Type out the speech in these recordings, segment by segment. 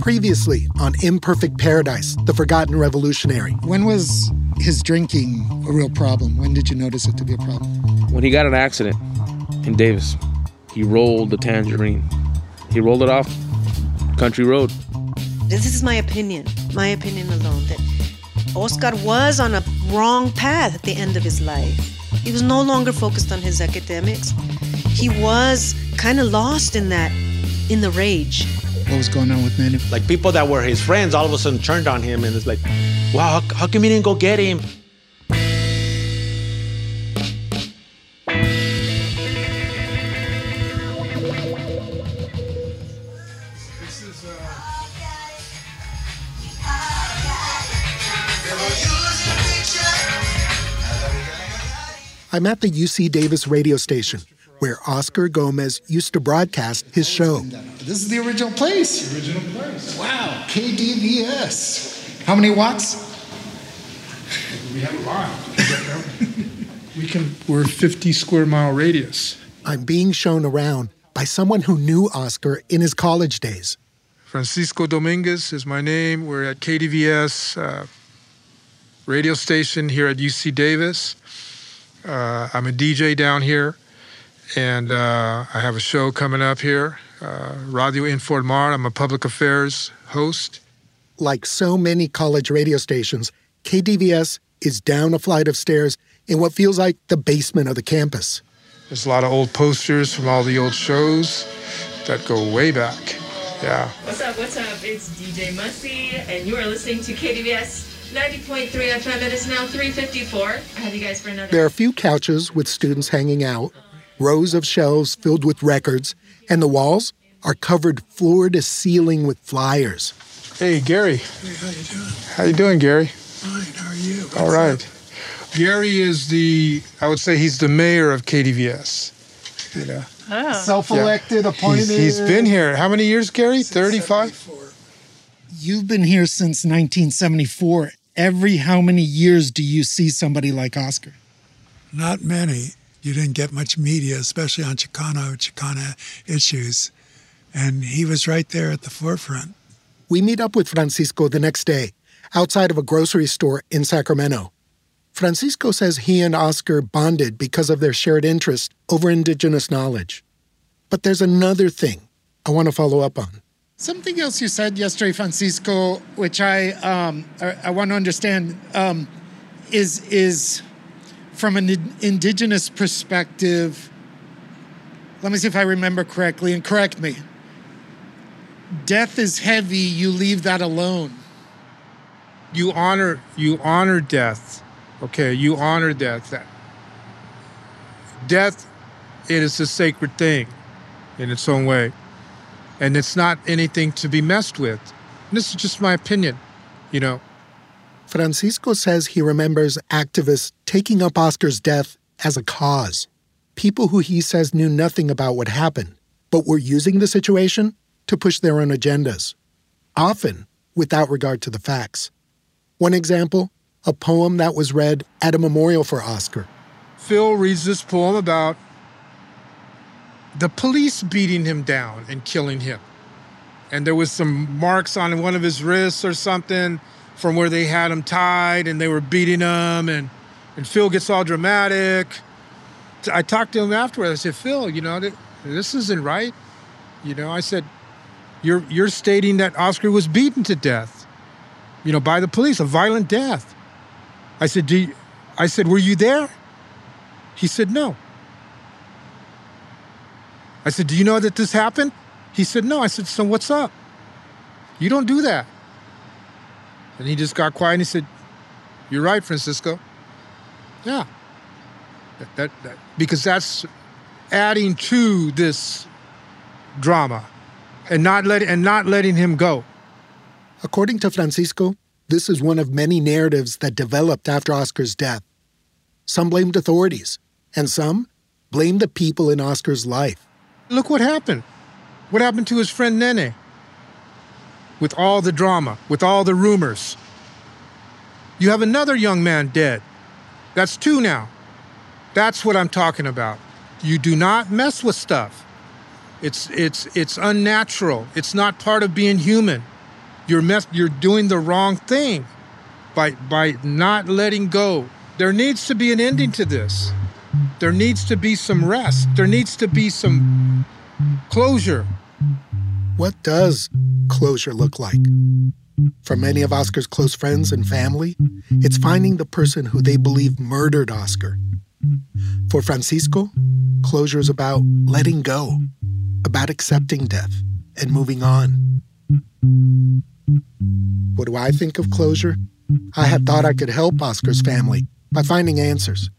Previously on Imperfect Paradise, The Forgotten Revolutionary. When was his drinking a real problem? When did you notice it to be a problem? When he got an accident in Davis, he rolled the tangerine. He rolled it off country road. This is my opinion, my opinion alone, that Oscar was on a wrong path at the end of his life. He was no longer focused on his academics. He was kind of lost in that, in the rage. What was going on with Manny? Like people that were his friends all of a sudden turned on him and it's like, wow, how, how come you didn't go get him? I'm at the UC Davis radio station, where Oscar Gomez used to broadcast his show. This is the original place. The original place. Wow, KDVS. How many watts? We have a lot. we can. We're 50 square mile radius. I'm being shown around by someone who knew Oscar in his college days. Francisco Dominguez is my name. We're at KDVS uh, radio station here at UC Davis. Uh, I'm a DJ down here, and uh, I have a show coming up here, uh, Radio Informar. I'm a public affairs host. Like so many college radio stations, KDVS is down a flight of stairs in what feels like the basement of the campus. There's a lot of old posters from all the old shows that go way back. Yeah. What's up? What's up? It's DJ Musty, and you are listening to KDVS 90.3 FM. It is now 3:54. I have you guys for another. There are a few couches with students hanging out, rows of shelves filled with records, and the walls are covered floor to ceiling with flyers. Hey, Gary. Hey, how you doing? How you doing, Gary? Fine. How are you? What's All right. up? Gary is the, I would say he's the mayor of KDVS. You know, oh. Self-elected, appointed. he's, he's been here. How many years, Gary? 35? You've been here since 1974. Every how many years do you see somebody like Oscar? Not many. You didn't get much media, especially on Chicano, Chicana issues. And he was right there at the forefront. We meet up with Francisco the next day outside of a grocery store in Sacramento. Francisco says he and Oscar bonded because of their shared interest over indigenous knowledge. But there's another thing I want to follow up on. Something else you said yesterday, Francisco, which I um, I, I want to understand, um, is is from an indigenous perspective. Let me see if I remember correctly, and correct me. Death is heavy. You leave that alone. You honor, you honor death. Okay, you honor death. Death, it is a sacred thing in its own way. And it's not anything to be messed with. And this is just my opinion, you know. Francisco says he remembers activists taking up Oscar's death as a cause. People who he says knew nothing about what happened, but were using the situation to push their own agendas, often without regard to the facts. One example a poem that was read at a memorial for Oscar. Phil reads this poem about the police beating him down and killing him. And there was some marks on one of his wrists or something from where they had him tied and they were beating him and and Phil gets all dramatic. I talked to him afterwards. I said, "Phil, you know, this isn't right." You know, I said, "You're you're stating that Oscar was beaten to death, you know, by the police, a violent death." I said, "Do you, I said, "Were you there?" He said, "No." I said, Do you know that this happened? He said, No. I said, So what's up? You don't do that. And he just got quiet and he said, You're right, Francisco. Yeah. That, that, that, because that's adding to this drama. and not let and not letting him go. According to Francisco, this is one of many narratives that developed after Oscar's death. Some blamed authorities, and some blamed the people in Oscar's life. Look what happened. What happened to his friend Nene? With all the drama, with all the rumors. You have another young man dead. That's two now. That's what I'm talking about. You do not mess with stuff. It's it's it's unnatural. It's not part of being human. You're mess you're doing the wrong thing by by not letting go. There needs to be an ending to this. There needs to be some rest. There needs to be some closure. What does closure look like? For many of Oscar's close friends and family, it's finding the person who they believe murdered Oscar. For Francisco, closure is about letting go, about accepting death and moving on. What do I think of closure? I had thought I could help Oscar's family by finding answers,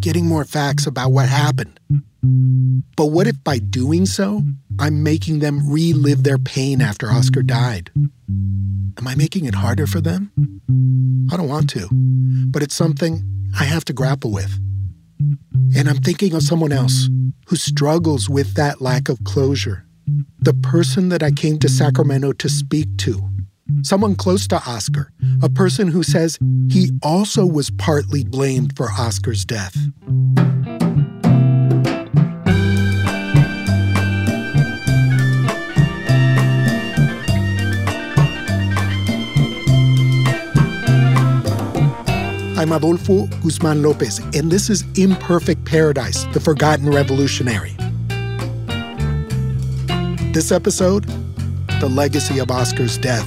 getting more facts about what happened. But what if by doing so, I'm making them relive their pain after Oscar died? Am I making it harder for them? I don't want to, but it's something I have to grapple with. And I'm thinking of someone else who struggles with that lack of closure. The person that I came to Sacramento to speak to. Someone close to Oscar, a person who says he also was partly blamed for Oscar's death. I'm Adolfo Guzman Lopez, and this is Imperfect Paradise The Forgotten Revolutionary. This episode The Legacy of Oscar's Death.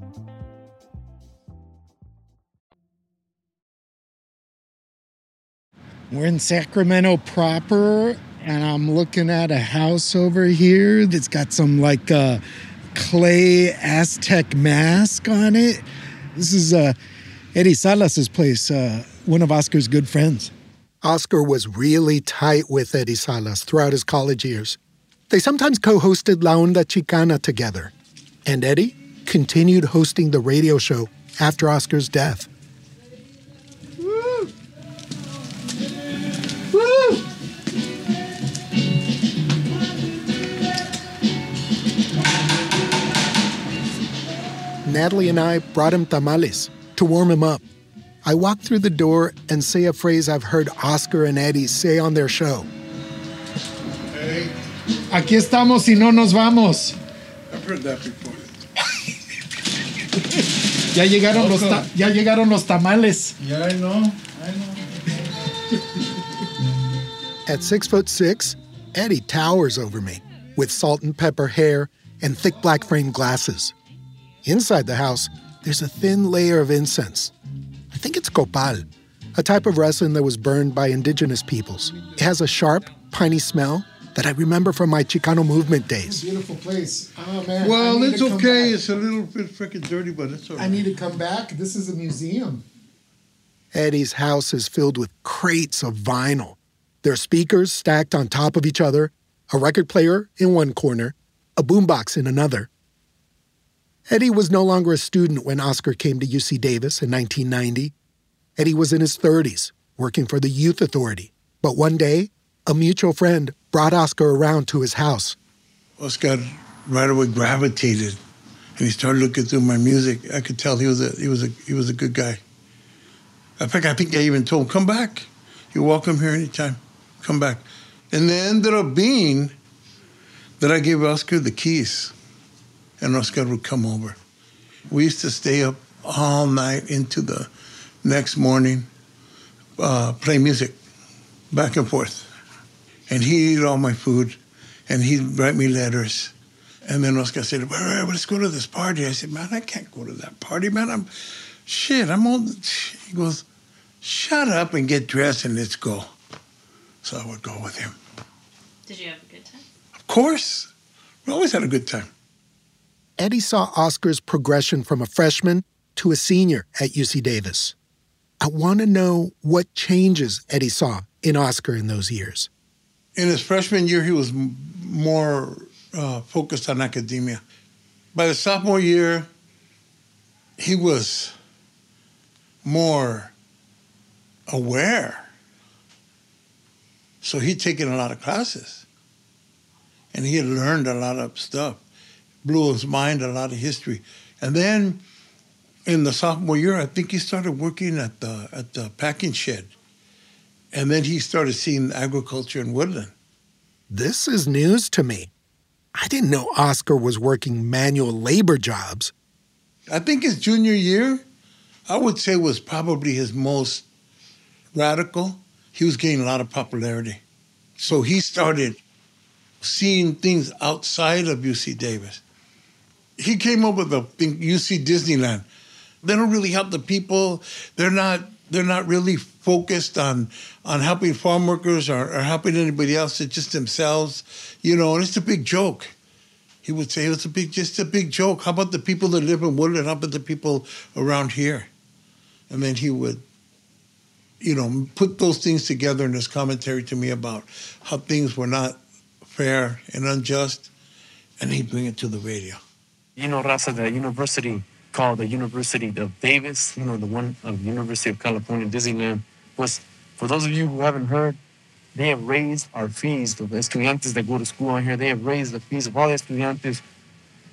We're in Sacramento proper, and I'm looking at a house over here that's got some like uh, clay Aztec mask on it. This is uh, Eddie Salas's place, uh, one of Oscar's good friends. Oscar was really tight with Eddie Salas throughout his college years. They sometimes co hosted La Onda Chicana together, and Eddie continued hosting the radio show after Oscar's death. Natalie and I brought him tamales to warm him up. I walk through the door and say a phrase I've heard Oscar and Eddie say on their show. Hey, aquí estamos y no nos vamos. I've heard that before. ya, llegaron los ta- ya llegaron los tamales. Yeah, I know. I know. At six foot six, Eddie towers over me with salt and pepper hair and thick black framed glasses. Inside the house, there's a thin layer of incense. I think it's copal, a type of resin that was burned by indigenous peoples. It has a sharp, piney smell that I remember from my Chicano movement days. Beautiful place. Oh man. Well, it's okay. back. It's a little bit freaking dirty, but it's all I need to come back. This is a museum. Eddie's house is filled with crates of vinyl. There are speakers stacked on top of each other, a record player in one corner, a boombox in another. Eddie was no longer a student when Oscar came to UC Davis in 1990. Eddie was in his 30s, working for the Youth Authority. But one day, a mutual friend brought Oscar around to his house. Oscar right away gravitated, and he started looking through my music. I could tell he was a he was a he was a good guy. In fact, I think I even told him, "Come back. You're welcome here anytime. Come back." And it ended up being that I gave Oscar the keys and Oscar would come over. We used to stay up all night into the next morning, uh, play music back and forth. And he'd eat all my food and he'd write me letters. And then Oscar said, well, let's go to this party. I said, man, I can't go to that party, man. I'm, shit, I'm on. He goes, shut up and get dressed and let's go. So I would go with him. Did you have a good time? Of course. We always had a good time. Eddie saw Oscar's progression from a freshman to a senior at UC Davis. I want to know what changes Eddie saw in Oscar in those years. In his freshman year, he was more uh, focused on academia. By the sophomore year, he was more aware. So he'd taken a lot of classes and he had learned a lot of stuff blew his mind a lot of history. And then in the sophomore year, I think he started working at the at the packing shed. And then he started seeing agriculture in Woodland. This is news to me. I didn't know Oscar was working manual labor jobs. I think his junior year, I would say, was probably his most radical. He was gaining a lot of popularity. So he started seeing things outside of UC Davis he came up with the thing UC Disneyland. They don't really help the people. They're not they're not really focused on on helping farm workers or, or helping anybody else. It's just themselves, you know. And it's a big joke. He would say it's a big, just a big joke. How about the people that live in Woodland? How about the people around here? And then he would, you know, put those things together in his commentary to me about how things were not fair and unjust, and he'd bring it to the radio you know, Raza, the university called the University of Davis, you know, the one of University of California, Disneyland, was, for those of you who haven't heard, they have raised our fees, the estudiantes that go to school on here, they have raised the fees of all the estudiantes.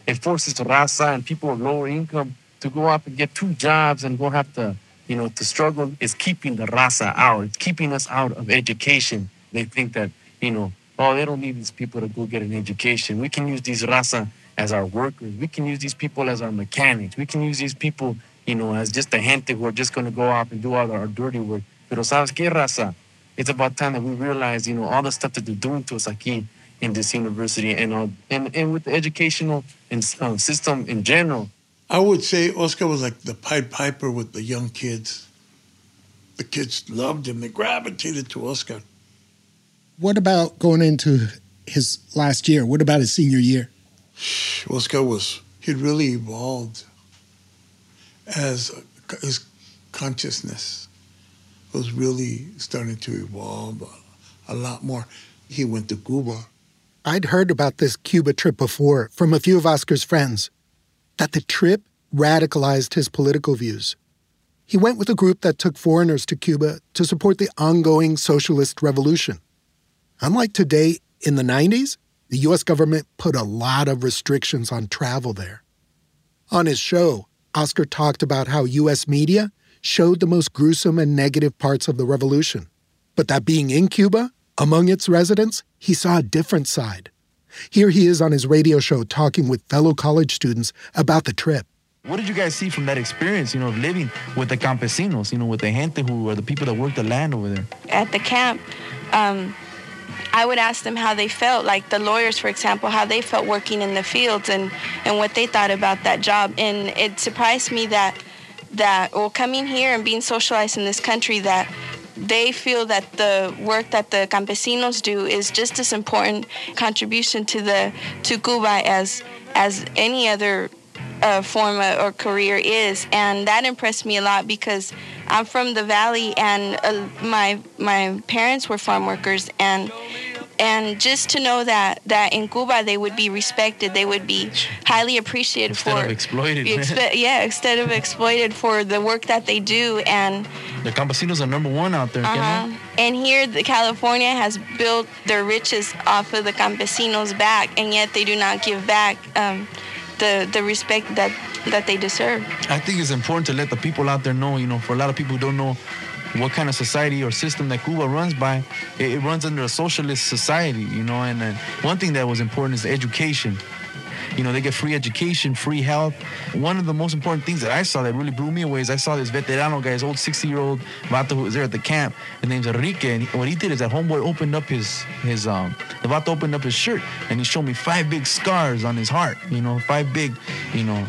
It forces the Raza and people of lower income to go up and get two jobs and go have to, you know, to struggle It's keeping the Raza out. It's keeping us out of education. They think that, you know, oh, they don't need these people to go get an education. We can use these Raza as our workers. We can use these people as our mechanics. We can use these people, you know, as just a gente who are just going to go off and do all our dirty work. Pero sabes qué, raza? It's about time that we realize, you know, all the stuff that they're doing to us aquí in this university and all, and, and with the educational and, uh, system in general. I would say Oscar was like the Pied Piper with the young kids. The kids loved him. They gravitated to Oscar. What about going into his last year? What about his senior year? Oscar was, he'd really evolved as his consciousness was really starting to evolve a, a lot more. He went to Cuba. I'd heard about this Cuba trip before from a few of Oscar's friends, that the trip radicalized his political views. He went with a group that took foreigners to Cuba to support the ongoing socialist revolution. Unlike today in the 90s, the US government put a lot of restrictions on travel there. On his show, Oscar talked about how US media showed the most gruesome and negative parts of the revolution, but that being in Cuba, among its residents, he saw a different side. Here he is on his radio show talking with fellow college students about the trip. What did you guys see from that experience, you know, of living with the campesinos, you know, with the gente who are the people that work the land over there? At the camp, um, I would ask them how they felt, like the lawyers, for example, how they felt working in the fields and, and what they thought about that job. And it surprised me that, that, well, coming here and being socialized in this country, that they feel that the work that the campesinos do is just as important contribution to the to Cuba as as any other uh, form or career is, and that impressed me a lot because I'm from the valley, and uh, my my parents were farm workers, and and just to know that that in Cuba they would be respected, they would be highly appreciated Instead for of exploited. expe- yeah, instead of exploited for the work that they do and the campesinos are number one out there. uh-huh. And here, the California has built their riches off of the campesinos' back, and yet they do not give back um, the the respect that that they deserve. I think it's important to let the people out there know, you know, for a lot of people who don't know what kind of society or system that Cuba runs by, it, it runs under a socialist society, you know, and one thing that was important is education. You know, they get free education, free health. One of the most important things that I saw that really blew me away is I saw this veterano guy, this old 60-year-old vato who was there at the camp. His name's Enrique, and what he did is that homeboy opened up his, his um, the vato opened up his shirt, and he showed me five big scars on his heart, you know, five big, you know,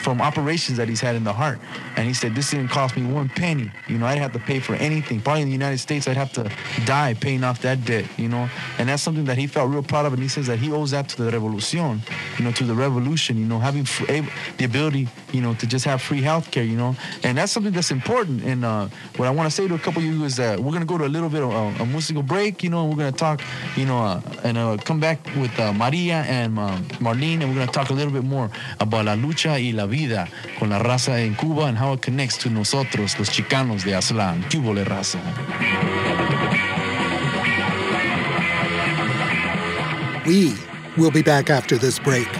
from operations that he's had in the heart. And he said, this didn't cost me one penny. You know, I didn't have to pay for anything. Probably in the United States, I'd have to die paying off that debt, you know. And that's something that he felt real proud of. And he says that he owes that to the revolution, you know, to the revolution, you know, having the ability, you know, to just have free health care, you know. And that's something that's important. And uh, what I want to say to a couple of you is that we're going to go to a little bit of a, a musical break, you know, and we're going to talk, you know, uh, and uh, come back with uh, Maria and um, Marlene, and we're going to talk a little bit more about la lucha la vida con la raza en Cuba and how it connects to nosotros, los chicanos de Aztlán. ¿Qué hubo, raza? We will be back after this break.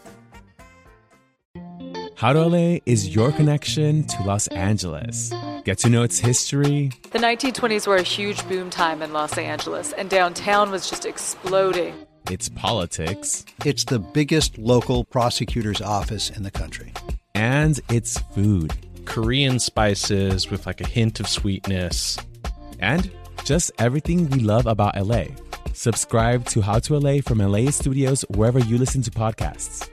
How to LA is your connection to Los Angeles. Get to know its history, The 1920s were a huge boom time in Los Angeles, and downtown was just exploding. its politics, It's the biggest local prosecutor's office in the country. and its food. Korean spices with like a hint of sweetness. And just everything we love about LA. Subscribe to How to LA from LAist Studios wherever you listen to podcasts.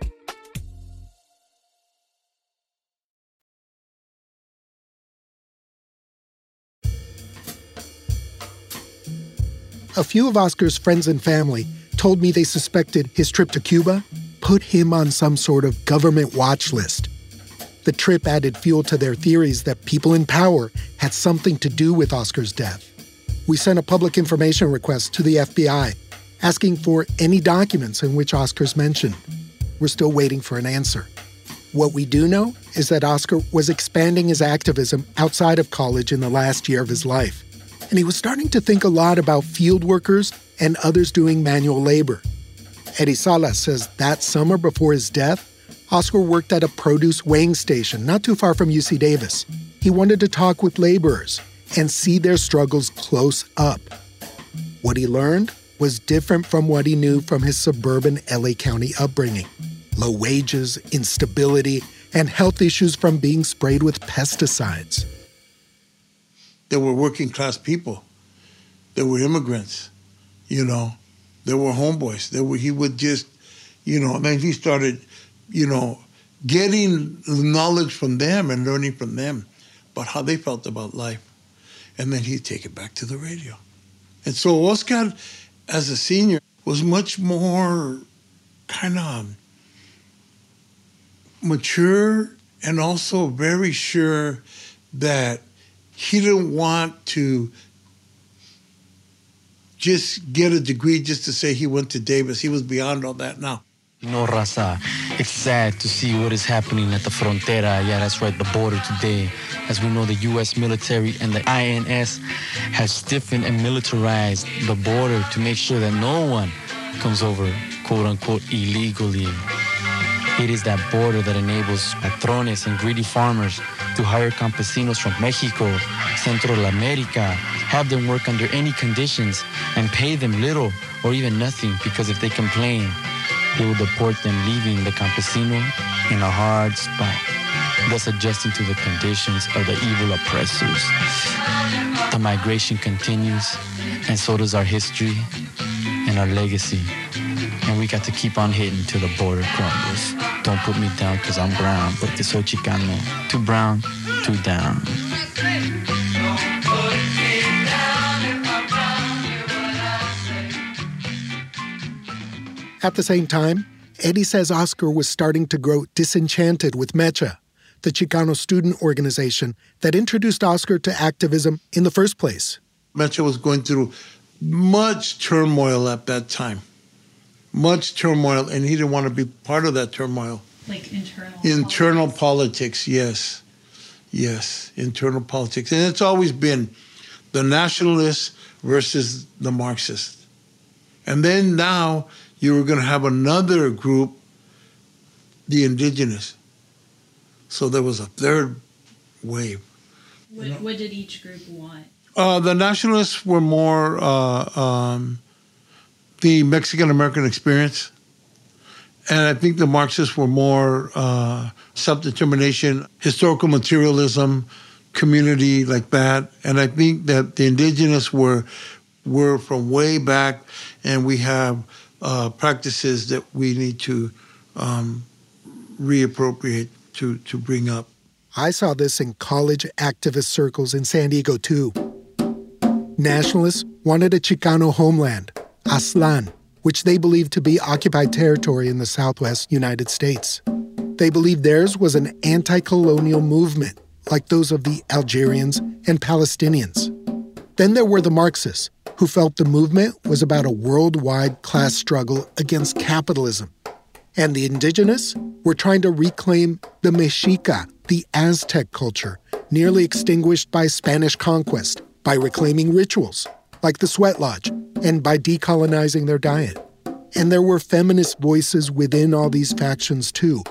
A few of Oscar's friends and family told me they suspected his trip to Cuba put him on some sort of government watch list. The trip added fuel to their theories that people in power had something to do with Oscar's death. We sent a public information request to the FBI asking for any documents in which Oscar's mentioned. We're still waiting for an answer. What we do know is that Oscar was expanding his activism outside of college in the last year of his life. And he was starting to think a lot about field workers and others doing manual labor. Eddie Salas says that summer before his death, Oscar worked at a produce weighing station not too far from UC Davis. He wanted to talk with laborers and see their struggles close up. What he learned was different from what he knew from his suburban LA County upbringing low wages, instability, and health issues from being sprayed with pesticides. There were working class people. There were immigrants, you know. There were homeboys. There were he would just, you know, mean he started, you know, getting knowledge from them and learning from them about how they felt about life. And then he'd take it back to the radio. And so Oscar, as a senior, was much more kind of um, mature and also very sure that he didn't want to just get a degree just to say he went to Davis. He was beyond all that now. Know, Raza, it's sad to see what is happening at the frontera. Yeah, that's right, the border today. As we know, the U.S. military and the INS has stiffened and militarized the border to make sure that no one comes over, quote unquote, illegally. It is that border that enables patrones and greedy farmers to hire campesinos from Mexico, Central America, have them work under any conditions, and pay them little or even nothing because if they complain, They will deport them, leaving the campesino in a hard spot, thus adjusting to the conditions of the evil oppressors. The migration continues, and so does our history and our legacy. And we got to keep on hitting till the border crumbles. Don't put me down because I'm brown, but this soy Chicano. Too brown, too down. At the same time, Eddie says Oscar was starting to grow disenchanted with Mecha, the Chicano student organization that introduced Oscar to activism in the first place. Mecha was going through much turmoil at that time. Much turmoil, and he didn't want to be part of that turmoil. Like internal. Internal politics, yes. Yes, internal politics. And it's always been the nationalists versus the Marxists. And then now you were going to have another group, the indigenous. So there was a third wave. What, what did each group want? Uh, the nationalists were more uh, um, the Mexican American experience. And I think the Marxists were more uh, self determination, historical materialism, community like that. And I think that the indigenous were were from way back, and we have uh, practices that we need to um, reappropriate to to bring up. I saw this in college activist circles in San Diego too. Nationalists wanted a Chicano homeland, Aztlán, which they believed to be occupied territory in the southwest United States. They believed theirs was an anti colonial movement, like those of the Algerians and Palestinians. Then there were the Marxists, who felt the movement was about a worldwide class struggle against capitalism. And the indigenous were trying to reclaim the Mexica, the Aztec culture, nearly extinguished by Spanish conquest, by reclaiming rituals, like the sweat lodge, and by decolonizing their diet. And there were feminist voices within all these factions too,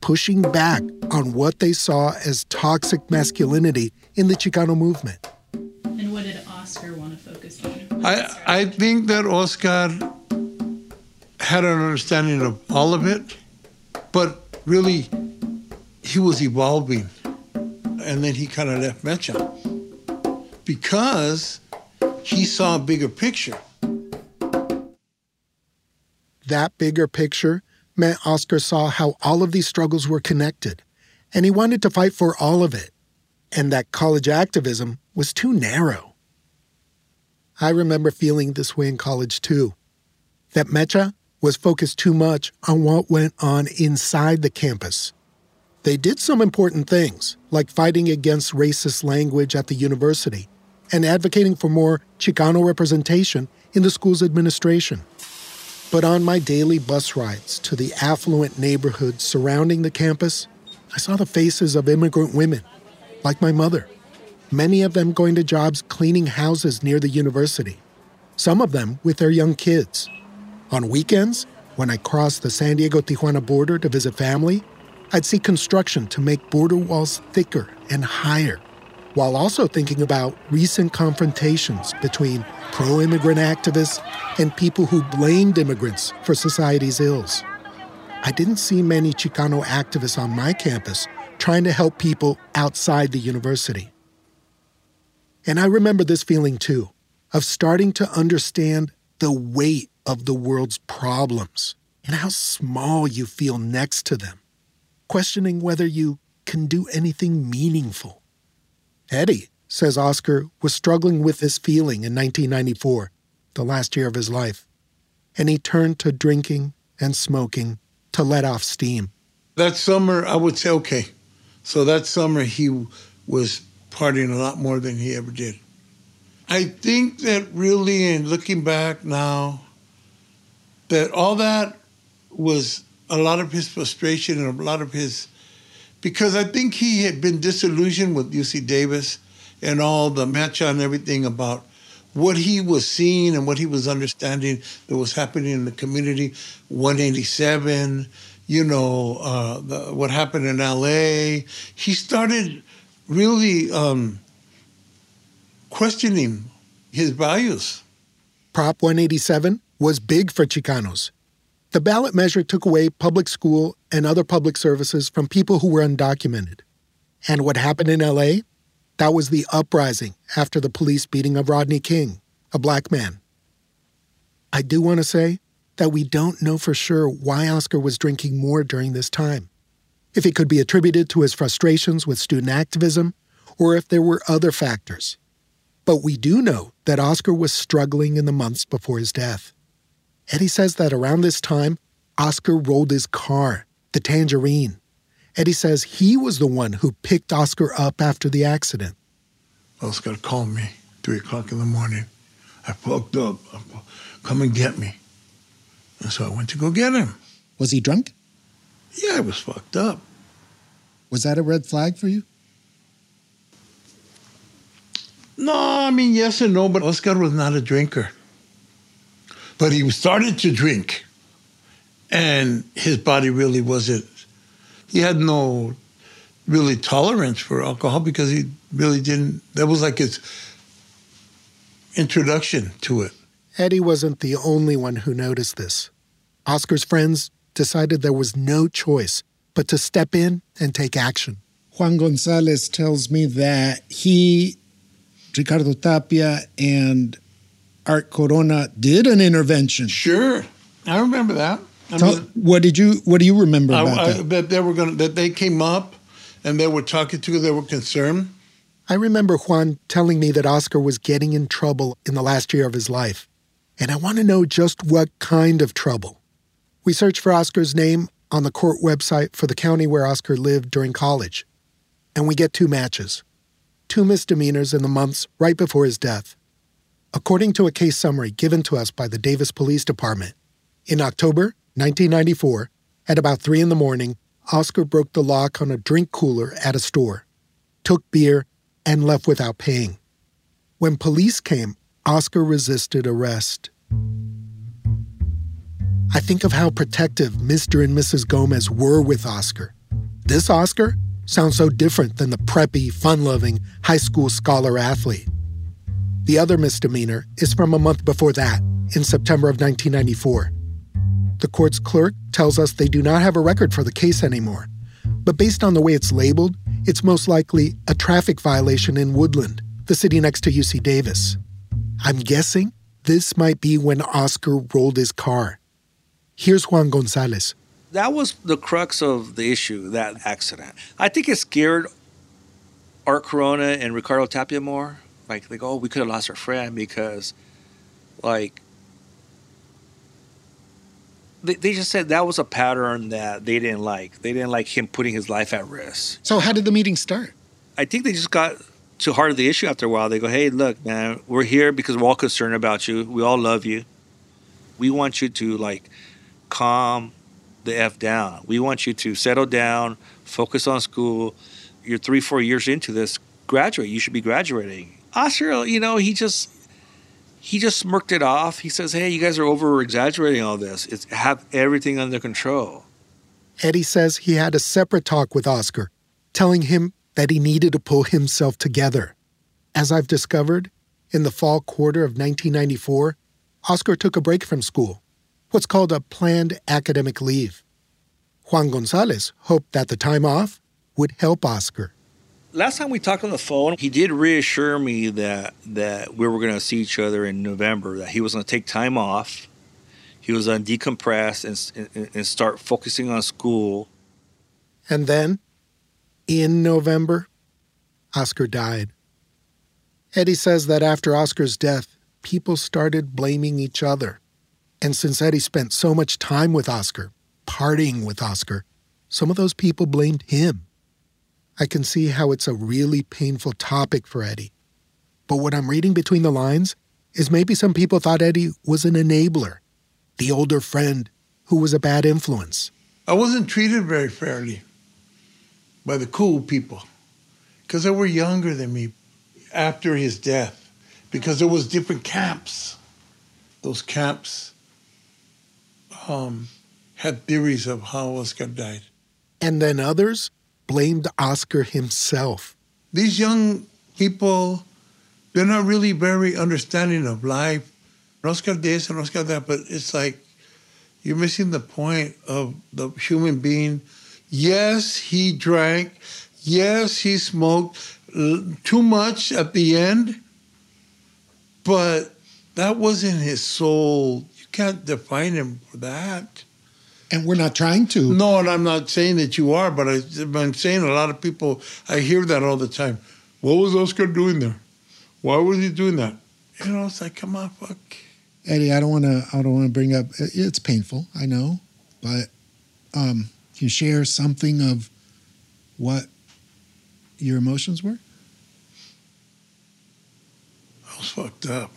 pushing back on what they saw as toxic masculinity in the Chicano movement. And what did Oscar want to focus on? I, I think that Oscar had an understanding of all of it, but really, he was evolving. And then he kind of left Mecha because he saw a bigger picture. That bigger picture meant Oscar saw how all of these struggles were connected, and he wanted to fight for all of it, and that college activism was too narrow. I remember feeling this way in college too. That Mecha was focused too much on what went on inside the campus. They did some important things, like fighting against racist language at the university and advocating for more Chicano representation in the school's administration. But on my daily bus rides to the affluent neighborhoods surrounding the campus, I saw the faces of immigrant women, like my mother, many of them going to jobs cleaning houses near the university, some of them with their young kids. On weekends, when I crossed the San Diego Tijuana border to visit family, I'd see construction to make border walls thicker and higher, while also thinking about recent confrontations between pro immigrant activists and people who blamed immigrants for society's ills. I didn't see many Chicano activists on my campus trying to help people outside the university. And I remember this feeling too of starting to understand the weight of the world's problems and how small you feel next to them, questioning whether you can do anything meaningful. Eddie says Oscar was struggling with this feeling in 1994, the last year of his life, and he turned to drinking and smoking to let off steam. That summer, I would say, okay. So that summer, he was partying a lot more than he ever did. I think that really, in looking back now, that all that was a lot of his frustration and a lot of his, because I think he had been disillusioned with UC Davis and all the Mecha and everything about what he was seeing and what he was understanding that was happening in the community. 187, you know, uh, the, what happened in LA. He started really um, questioning his values. Prop 187 was big for Chicanos. The ballot measure took away public school and other public services from people who were undocumented. And what happened in LA? That was the uprising after the police beating of Rodney King, a black man. I do want to say that we don't know for sure why Oscar was drinking more during this time. If it could be attributed to his frustrations with student activism, or if there were other factors. But we do know that Oscar was struggling in the months before his death. Eddie says that around this time, Oscar rolled his car, the Tangerine. Eddie says he was the one who picked Oscar up after the accident. Oscar called me, 3 o'clock in the morning. I fucked up. Come and get me. And so I went to go get him. Was he drunk? Yeah, I was fucked up. Was that a red flag for you? No, I mean, yes and no, but Oscar was not a drinker. But he started to drink, and his body really wasn't, he had no really tolerance for alcohol because he really didn't, that was like his introduction to it. Eddie wasn't the only one who noticed this. Oscar's friends decided there was no choice but to step in and take action. Juan Gonzalez tells me that he, Ricardo Tapia, and Art Corona did an intervention. Sure, I remember that. I Tell, mean, what did you What do you remember I, about I, that? that they were going that they came up and they were talking to, they were concerned. I remember Juan telling me that Oscar was getting in trouble in the last year of his life. And I want to know just what kind of trouble. We searched for Oscar's name on the court website for the county where Oscar lived during college. And we get two matches two misdemeanors in the months right before his death. According to a case summary given to us by the Davis Police Department, in October 1994, at about 3 in the morning, Oscar broke the lock on a drink cooler at a store, took beer, and left without paying. When police came, Oscar resisted arrest. I think of how protective Mr. and Mrs. Gomez were with Oscar. This Oscar sounds so different than the preppy, fun loving high school scholar athlete. The other misdemeanor is from a month before that, in September of 1994. The court's clerk tells us they do not have a record for the case anymore, but based on the way it's labeled, it's most likely a traffic violation in Woodland, the city next to UC Davis. I'm guessing this might be when Oscar rolled his car. Here's Juan Gonzalez. That was the crux of the issue, that accident. I think it scared Art Corona and Ricardo Tapia more. Like, they go, oh, we could have lost our friend because, like, they, they just said that was a pattern that they didn't like. They didn't like him putting his life at risk. So, how did the meeting start? I think they just got to heart of the issue after a while. They go, hey, look, man, we're here because we're all concerned about you. We all love you. We want you to, like, calm the F down. We want you to settle down, focus on school. You're three, four years into this, graduate. You should be graduating. Oscar, you know, he just he just smirked it off. He says, "Hey, you guys are over exaggerating all this. It's have everything under control." Eddie says he had a separate talk with Oscar, telling him that he needed to pull himself together. As I've discovered, in the fall quarter of 1994, Oscar took a break from school, what's called a planned academic leave. Juan Gonzalez hoped that the time off would help Oscar. Last time we talked on the phone, he did reassure me that that we were going to see each other in November. That he was going to take time off. He was going to decompress and, and, and start focusing on school. And then, in November, Oscar died. Eddie says that after Oscar's death, people started blaming each other. And since Eddie spent so much time with Oscar, partying with Oscar, some of those people blamed him. I can see how it's a really painful topic for Eddie. But what I'm reading between the lines is maybe some people thought Eddie was an enabler, the older friend who was a bad influence. I wasn't treated very fairly by the cool people because they were younger than me after his death because there was different camps. Those camps um, had theories of how Oscar died. And then others blamed Oscar himself. These young people, they're not really very understanding of life. Oscar this and Oscar that, but it's like, You're missing the point of the human being. Yes, he drank. Yes, he smoked too much at the end, but that wasn't his soul. You can't define him for that. And we're not trying to. No, and I'm not saying that you are, but I, I'm saying a lot of people, I hear that all the time. What was Oscar doing there? Why was he doing that? You know, it's like, come on, fuck. Eddie, I don't want to. I don't want to bring up. It's painful, I know, but um, can you share something of what your emotions were? I was fucked up.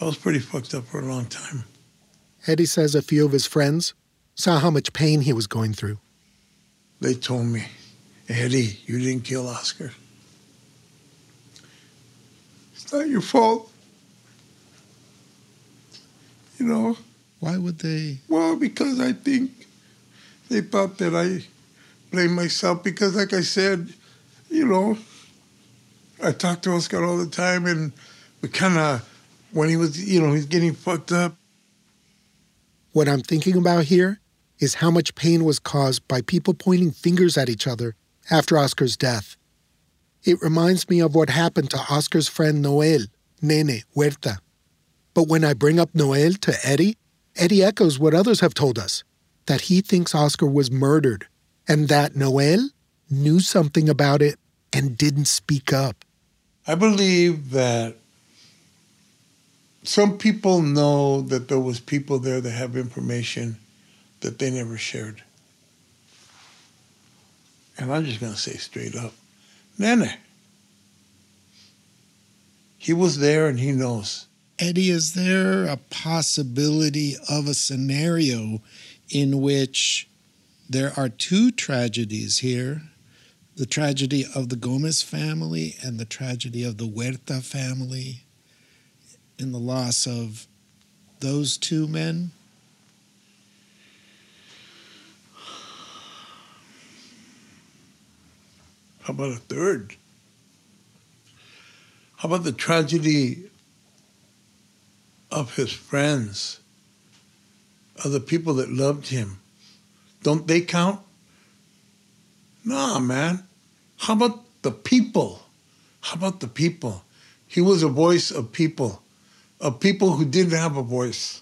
I was pretty fucked up for a long time. Eddie says a few of his friends saw how much pain he was going through. They told me, Eddie, you didn't kill Oscar. It's not your fault. You know? Why would they? Well, because I think they thought that I blamed myself because, like I said, you know, I talked to Oscar all the time and we kind of, when he was, you know, he's getting fucked up, What I'm thinking about here is how much pain was caused by people pointing fingers at each other after Oscar's death. It reminds me of what happened to Oscar's friend Noel, Nene Huerta. But when I bring up Noel to Eddie, Eddie echoes what others have told us that he thinks Oscar was murdered and that Noel knew something about it and didn't speak up. I believe that some people know that there was people there that have information that they never shared. And I'm just going to say straight up, Nene. He was there and he knows. Eddie, is there a possibility of a scenario in which there are two tragedies here the tragedy of the Gomez family and the tragedy of the Huerta family in the loss of those two men? How about a third? How about the tragedy of his friends, of the people that loved him? Don't they count? Nah, man. How about the people? How about the people? He was a voice of people, of people who didn't have a voice.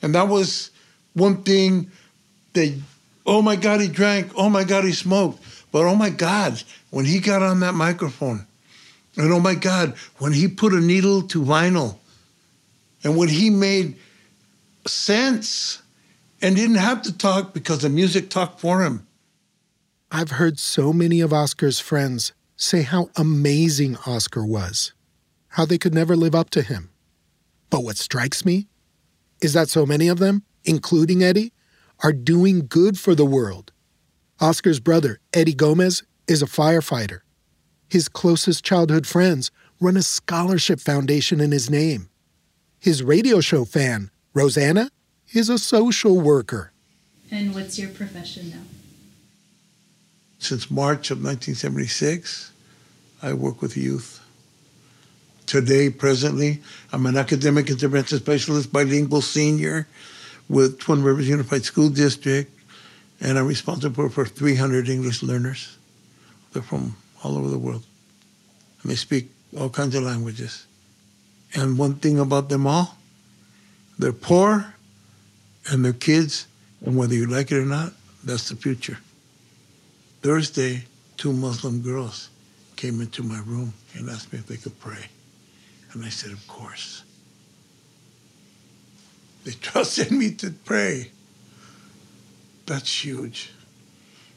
And that was one thing that, oh my God, he drank. Oh my God, he smoked. But oh my God, when he got on that microphone, and oh my God, when he put a needle to vinyl, and when he made sense and didn't have to talk because the music talked for him. I've heard so many of Oscar's friends say how amazing Oscar was, how they could never live up to him. But what strikes me is that so many of them, including Eddie, are doing good for the world. Oscar's brother, Eddie Gomez, is a firefighter. His closest childhood friends run a scholarship foundation in his name. His radio show fan, Rosanna, is a social worker. And what's your profession now? Since March of 1976, I work with youth. Today, presently, I'm an academic intervention specialist, bilingual senior with Twin Rivers Unified School District, and I'm responsible for 300 English learners. They're from all over the world, and they speak all kinds of languages. And one thing about them all, they're poor and they're kids, and whether you like it or not, that's the future. Thursday, two Muslim girls came into my room and asked me if they could pray. And I said, Of course. They trusted me to pray. That's huge.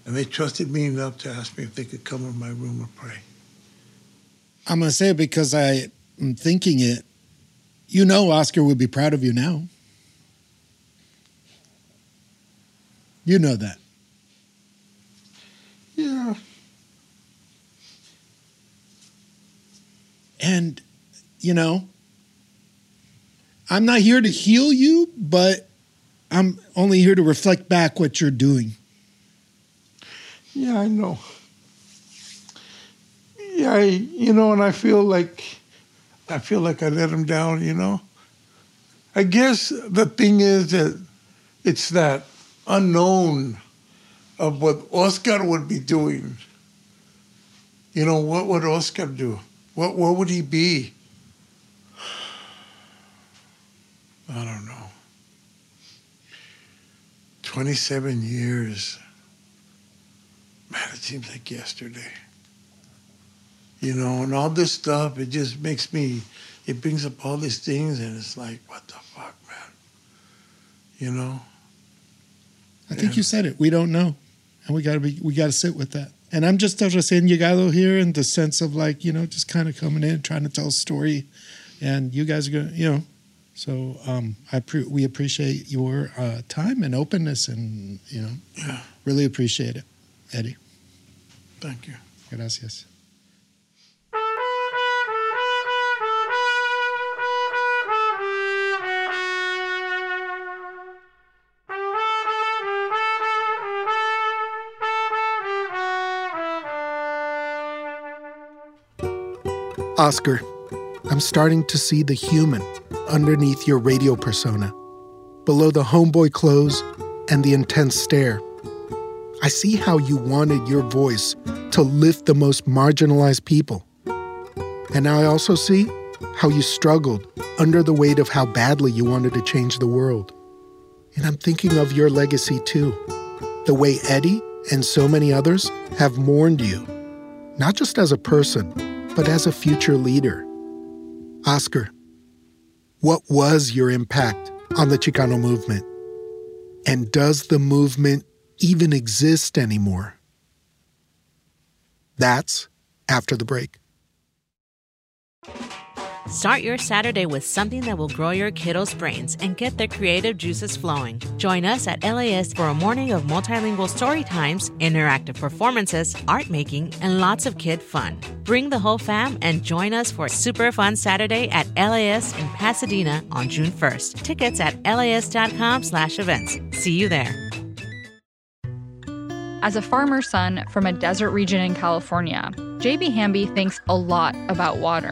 And they trusted me enough to ask me if they could come in my room and pray. I'm going to say it because I am thinking it. You know, Oscar would be proud of you now. You know that. Yeah. And, you know, I'm not here to heal you, but I'm only here to reflect back what you're doing. Yeah, I know. Yeah, I, you know, and I feel like I feel like I let him down, you know. I guess the thing is that it's that unknown of what Oscar would be doing. You know, what would Oscar do? What what would he be? I don't know. 27 years. Man, it seems like yesterday. You know, and all this stuff, it just makes me, it brings up all these things, and it's like, what the fuck, man? You know? I think you said it. We don't know, and we gotta be. We gotta sit with that. And I'm just recién llegado here in the sense of like you know just kind of coming in, trying to tell a story, and you guys are gonna you know. So um, I pre- we appreciate your uh, time and openness, and you know, Yeah. really appreciate it, Eddie. Thank you. Gracias. Oscar, I'm starting to see the human underneath your radio persona, below the homeboy clothes and the intense stare. I see how you wanted your voice to lift the most marginalized people. And I also see how you struggled under the weight of how badly you wanted to change the world. And I'm thinking of your legacy too. The way Eddie and so many others have mourned you, not just as a person, but as a future leader. Oscar, what was your impact on the Chicano movement? And does the movement even exist anymore? That's after the break. Start your Saturday with something that will grow your kiddos' brains and get their creative juices flowing. Join us at LAist for a morning of multilingual story times, interactive performances, art making, and lots of kid fun. Bring the whole fam and join us for a super fun Saturday at LAist in Pasadena on June 1st. Tickets at LAist.com slash events. See you there. As a farmer's son from a desert region in California, JB Hamby thinks a lot about water.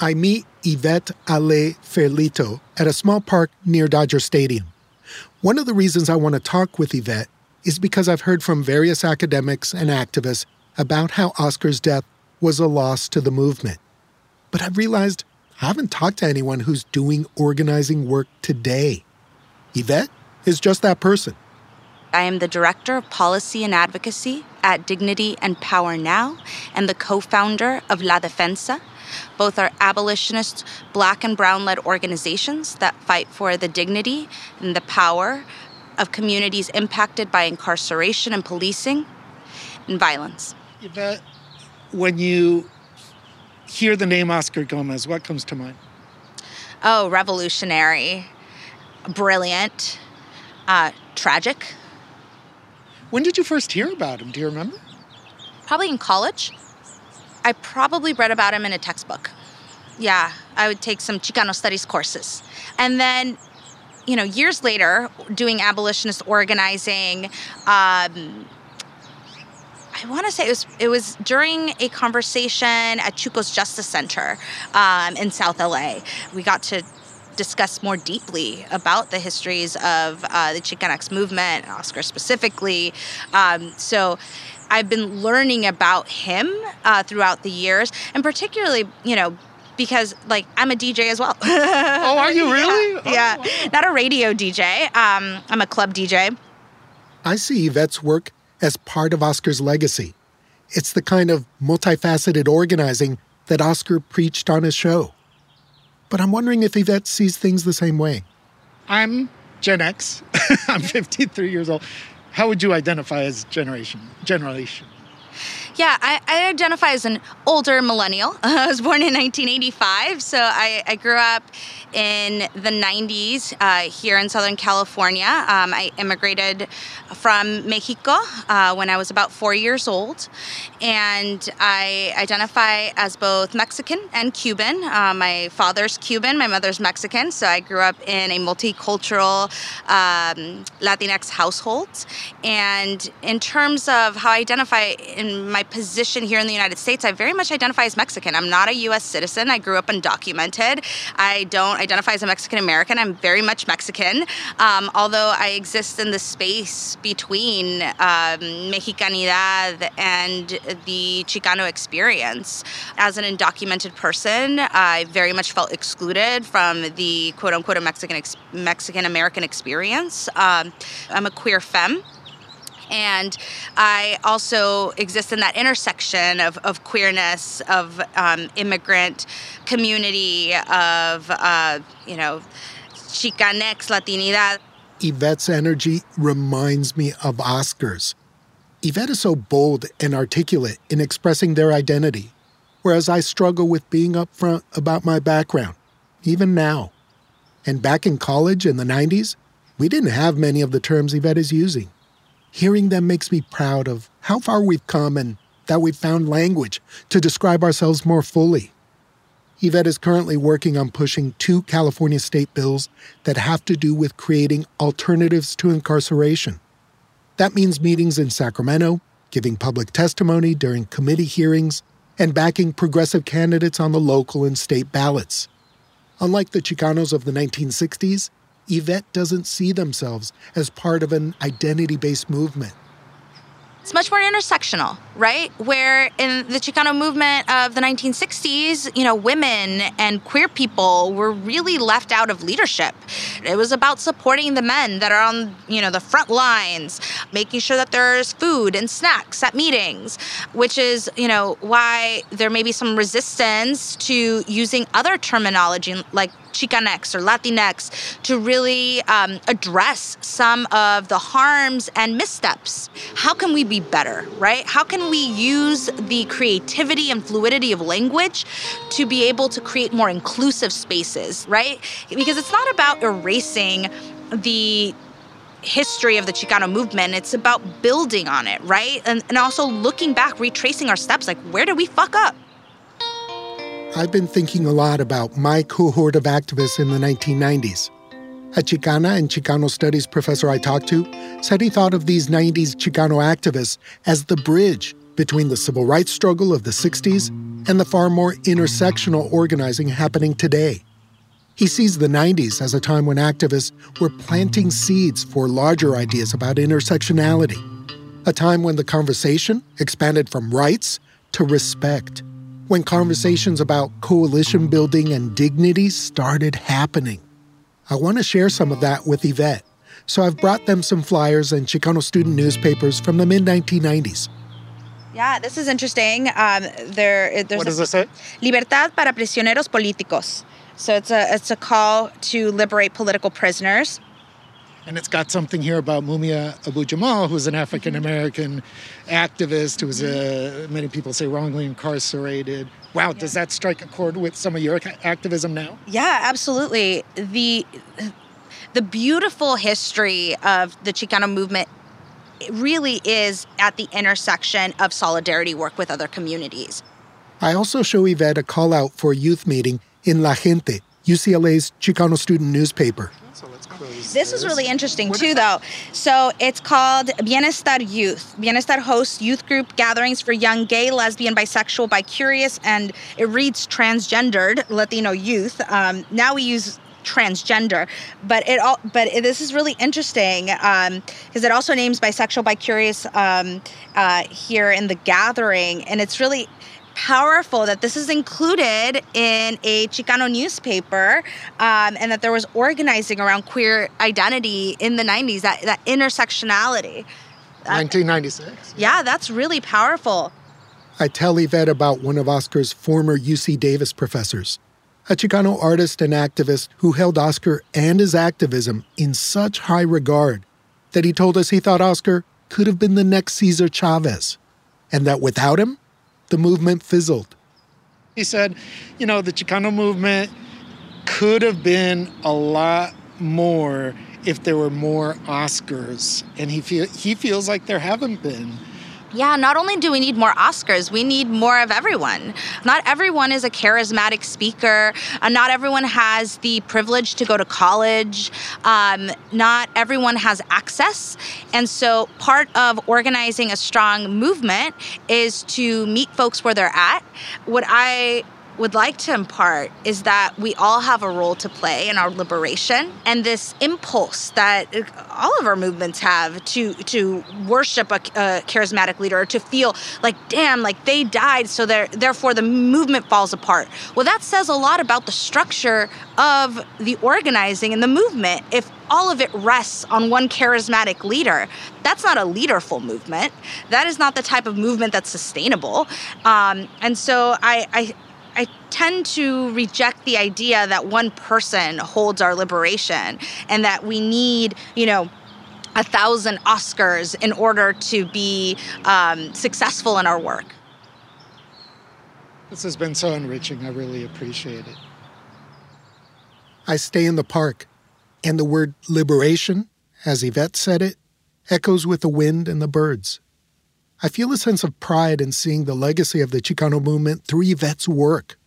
I meet Yvette Ale Ferlito at a small park near Dodger Stadium. One of the reasons I want to talk with Yvette is because I've heard from various academics and activists about how Oscar's death was a loss to the movement. But I've realized I haven't talked to anyone who's doing organizing work today. Yvette is just that person. I am the Director of Policy and Advocacy at Dignity and Power Now and the co founder of La Defensa. Both are abolitionist black and brown led organizations that fight for the dignity and the power of communities impacted by incarceration and policing and violence. Yvette, when you hear the name Oscar Gomez, what comes to mind? Oh, revolutionary, brilliant, uh, tragic. When did you first hear about him? Do you remember? Probably in college. I probably read about him in a textbook. Yeah, I would take some Chicano studies courses. And then, you know, years later, doing abolitionist organizing, um, I want to say it was it was during a conversation at Chuco's Justice Center um, in South LA. We got to discuss more deeply about the histories of uh, the Chicanx movement, Oscar specifically. Um, so I've been learning about him uh, throughout the years, and particularly, you know, because like I'm a DJ as well. oh, are you really? Yeah, yeah. not a radio DJ. Um, I'm a club DJ. I see Yvette's work as part of Oscar's legacy. It's the kind of multifaceted organizing that Oscar preached on his show. But I'm wondering if Yvette sees things the same way. I'm Gen X. I'm 53 years old. How would you identify as generation? Generation? Yeah, I, I, identify as an older millennial. I was born in 1985, so I, I grew up in the 90s uh, here in Southern California. Um, I immigrated from Mexico uh, when I was about four years old, and I identify as both Mexican and Cuban. Uh, my father's Cuban, my mother's Mexican, so I grew up in a multicultural um, Latinx household. And in terms of how I identify in my position here in the United States, I very much identify as Mexican. I'm not a U.S. citizen. I grew up undocumented. I don't identify as a Mexican American. I'm very much Mexican, um, although I exist in the space between um, Mexicanidad and the Chicano experience. As an undocumented person, I very much felt excluded from the quote unquote Mexican ex- Mexican American experience. Um, I'm a queer femme and I also exist in that intersection of, of queerness, of um, immigrant community, of, uh, you know, Chicanx, Latinidad. Yvette's energy reminds me of Oscar's. Yvette is so bold and articulate in expressing their identity, whereas I struggle with being upfront about my background, even now. And back in college in the 90s, we didn't have many of the terms Yvette is using. Hearing them makes me proud of how far we've come and that we've found language to describe ourselves more fully. Yvette is currently working on pushing two California state bills that have to do with creating alternatives to incarceration. That means meetings in Sacramento, giving public testimony during committee hearings, and backing progressive candidates on the local and state ballots. Unlike the Chicanos of the 1960s, Yvette doesn't see themselves as part of an identity based movement. It's much more intersectional, right? Where in the Chicano movement of the 1960s, you know, women and queer people were really left out of leadership. It was about supporting the men that are on, you know, the front lines, making sure that there's food and snacks at meetings, which is, you know, why there may be some resistance to using other terminology like Chicanx or Latinx to really um, address some of the harms and missteps. How can we be better, right? How can we use the creativity and fluidity of language to be able to create more inclusive spaces, right? Because it's not about erasing the history of the Chicano movement. It's about building on it, right? And, and also looking back, retracing our steps like, where did we fuck up? I've been thinking a lot about my cohort of activists in the 1990s. A Chicana and Chicano studies professor I talked to said he thought of these 90s Chicano activists as the bridge between the civil rights struggle of the 60s and the far more intersectional organizing happening today. He sees the 90s as a time when activists were planting seeds for larger ideas about intersectionality, a time when the conversation expanded from rights to respect when conversations about coalition building and dignity started happening. I want to share some of that with Yvette, so I've brought them some flyers and Chicano student newspapers from the mid 1990s. Yeah, this is interesting. Um, there, what does this say? Libertad para prisioneros políticos. So it's a it's a call to liberate political prisoners and it's got something here about Mumia Abu Jamal, who's an African American activist who's, uh, many people say, wrongly incarcerated. Wow, yeah. does that strike a chord with some of your activism now? Yeah, absolutely. The the beautiful history of the Chicano movement really is at the intersection of solidarity work with other communities. I also show Yvette a call out for a youth meeting in La Gente, UCLA's Chicano student newspaper. This is really interesting too, though. So it's called Bienestar Youth. Bienestar hosts youth group gatherings for young gay, lesbian, bisexual, bicurious, and it reads transgendered Latino youth. Um, now we use transgender but it all but it, this is really interesting because um, it also names bisexual bicurious um, uh, here in the gathering and it's really powerful that this is included in a Chicano newspaper um, and that there was organizing around queer identity in the 90s, that, that intersectionality. 1996. Yeah, that's really powerful. I tell Yvette about one of Oscar's former UC Davis professors, a Chicano artist and activist who held Oscar and his activism in such high regard that he told us he thought Oscar could have been the next Cesar Chavez. and that without him, the movement fizzled. He said, you know, the Chicano movement could have been a lot more if there were more Oscars, and he feel he feels like there haven't been. Yeah, not only do we need more Oscars, we need more of everyone. Not everyone is a charismatic speaker. Uh, not everyone has the privilege to go to college. Um, not everyone has access. And so, part of organizing a strong movement is to meet folks where they're at. What I would like to impart is that we all have a role to play in our liberation and this impulse that all of our movements have to to worship a, a charismatic leader or to feel like damn like they died so therefore the movement falls apart well that says a lot about the structure of the organizing and the movement if all of it rests on one charismatic leader. That's not a leaderful movement. That is not the type of movement that's sustainable. Um, and so I, I, I tend to reject the idea that one person holds our liberation and that we need, you know, a thousand Oscars in order to be um, successful in our work. This has been so enriching. I really appreciate it. I stay in the park, and the word liberation, as Yvette said it, echoes with the wind and the birds. I feel a sense of pride in seeing the legacy of the Chicano movement through Yvette's work.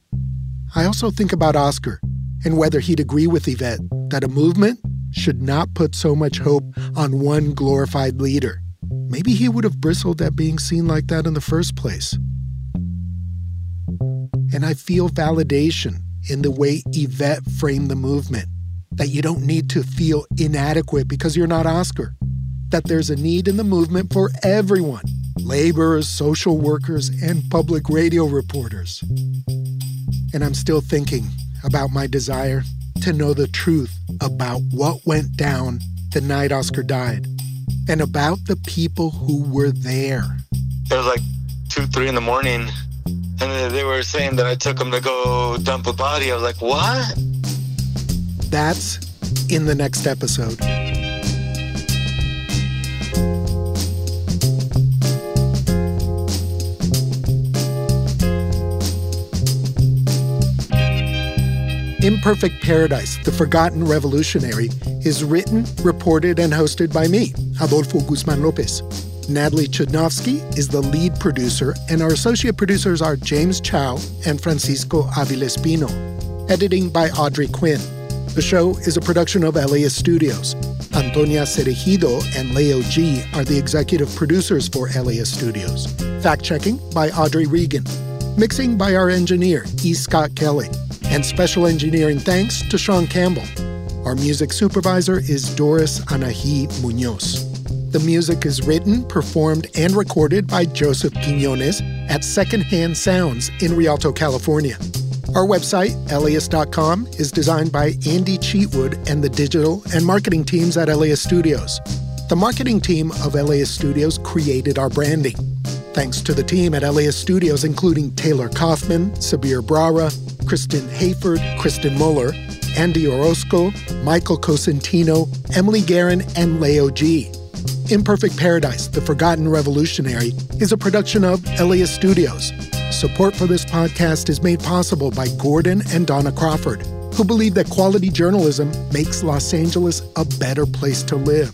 I also think about Oscar and whether he'd agree with Yvette that a movement should not put so much hope on one glorified leader. Maybe he would have bristled at being seen like that in the first place. And I feel validation in the way Yvette framed the movement that you don't need to feel inadequate because you're not Oscar, that there's a need in the movement for everyone laborers, social workers, and public radio reporters. And I'm still thinking about my desire to know the truth about what went down the night Oscar died and about the people who were there. It was like 2, 3 in the morning, and they were saying that I took him to go dump a body. I was like, what? That's in the next episode. Imperfect Paradise, The Forgotten Revolutionary, is written, reported, and hosted by me, Adolfo Guzman Lopez. Natalie Chudnovsky is the lead producer, and our associate producers are James Chow and Francisco Aviles Pino. Editing by Audrey Quinn. The show is a production of LAist Studios. Antonia Cereijido and Leo G are the executive producers for LAist Studios. Fact checking by Audrey Regan. Mixing by our engineer, E. Scott Kelly and special engineering thanks to Sean Campbell. Our music supervisor is Doris Anahi Munoz. The music is written, performed, and recorded by Joseph Quinones at Secondhand Sounds in Rialto, California. Our website, LAist.com, is designed by Andy Cheatwood and the digital and marketing teams at LAist Studios. The marketing team of LAist Studios created our branding. Thanks to the team at LAist Studios, including Taylor Kaufman, Sabir Brara, Kristen Hayford, Kristen Muller, Andy Orozco, Michael Cosentino, Emily Guerin, and Leo G. Imperfect Paradise, The Forgotten Revolutionary is a production of LAist Studios. Support for this podcast is made possible by Gordon and Dona Crawford, who believe that quality journalism makes Los Angeles a better place to live.